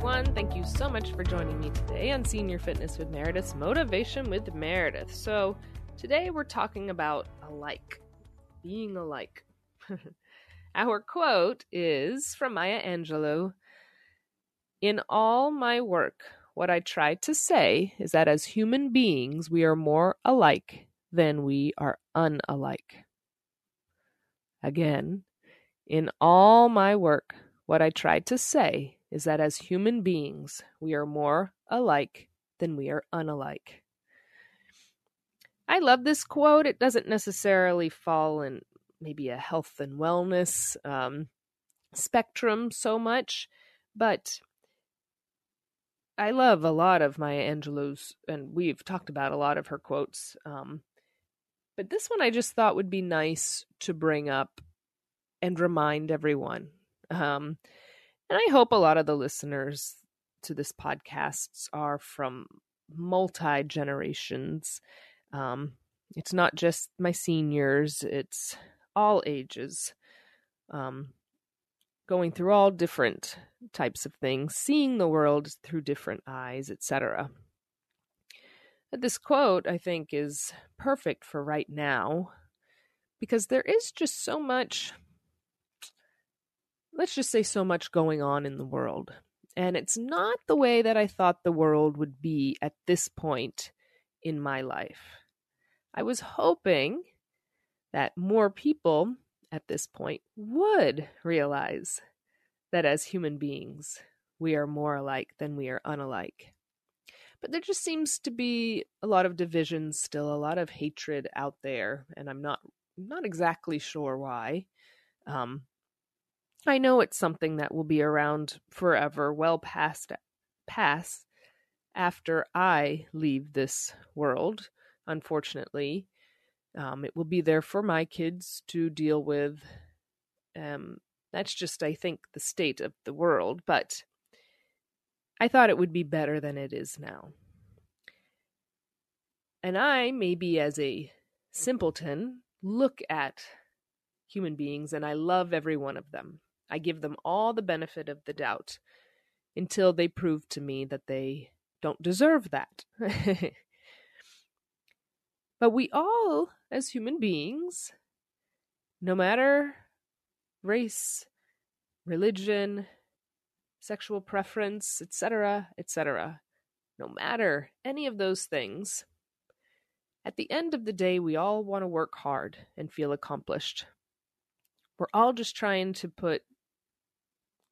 Thank you so much for joining me today on Senior Fitness with Meredith's Motivation with Meredith. So, today we're talking about alike, being alike. Our quote is from Maya Angelou In all my work, what I try to say is that as human beings, we are more alike than we are unalike. Again, in all my work, what I try to say is that as human beings, we are more alike than we are unalike. I love this quote. It doesn't necessarily fall in maybe a health and wellness um, spectrum so much, but I love a lot of Maya Angelou's, and we've talked about a lot of her quotes. Um, but this one I just thought would be nice to bring up and remind everyone. Um, and I hope a lot of the listeners to this podcast are from multi generations. Um, it's not just my seniors, it's all ages. Um, going through all different types of things, seeing the world through different eyes, etc. This quote, I think, is perfect for right now because there is just so much, let's just say, so much going on in the world. And it's not the way that I thought the world would be at this point in my life. I was hoping that more people at this point would realize that as human beings, we are more alike than we are unalike. But there just seems to be a lot of division still, a lot of hatred out there, and I'm not not exactly sure why. Um, I know it's something that will be around forever, well past past after I leave this world. Unfortunately, um, it will be there for my kids to deal with. Um, that's just, I think, the state of the world. But I thought it would be better than it is now. And I, maybe as a simpleton, look at human beings and I love every one of them. I give them all the benefit of the doubt until they prove to me that they don't deserve that. but we all, as human beings, no matter race, religion, sexual preference, etc., etc. No matter any of those things, at the end of the day, we all want to work hard and feel accomplished. We're all just trying to put,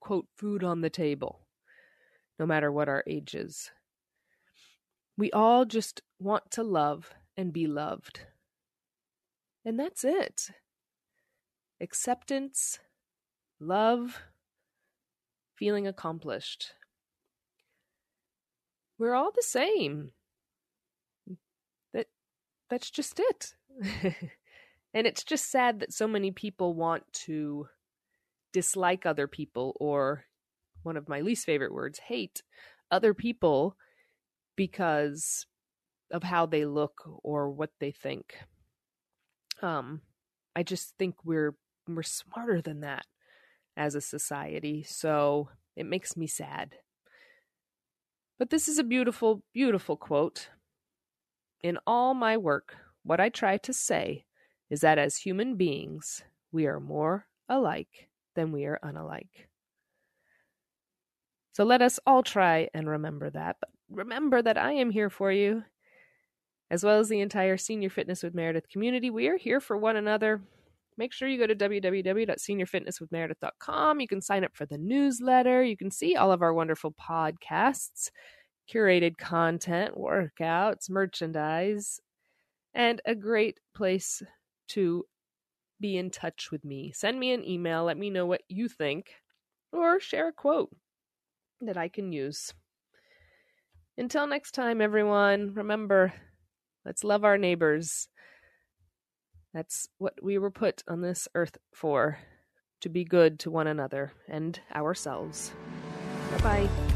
quote, food on the table, no matter what our age is. We all just want to love and be loved. And that's it. Acceptance, love, feeling accomplished. We're all the same. That that's just it. and it's just sad that so many people want to dislike other people or one of my least favorite words, hate other people because of how they look or what they think. Um I just think we're we're smarter than that as a society. So it makes me sad. But this is a beautiful, beautiful quote. In all my work, what I try to say is that as human beings, we are more alike than we are unalike. So let us all try and remember that. But remember that I am here for you, as well as the entire Senior Fitness with Meredith community. We are here for one another make sure you go to www.seniorfitnesswithmeredith.com. You can sign up for the newsletter. You can see all of our wonderful podcasts, curated content, workouts, merchandise, and a great place to be in touch with me. Send me an email. Let me know what you think, or share a quote that I can use. Until next time, everyone, remember let's love our neighbors that's what we were put on this earth for to be good to one another and ourselves. Bye bye.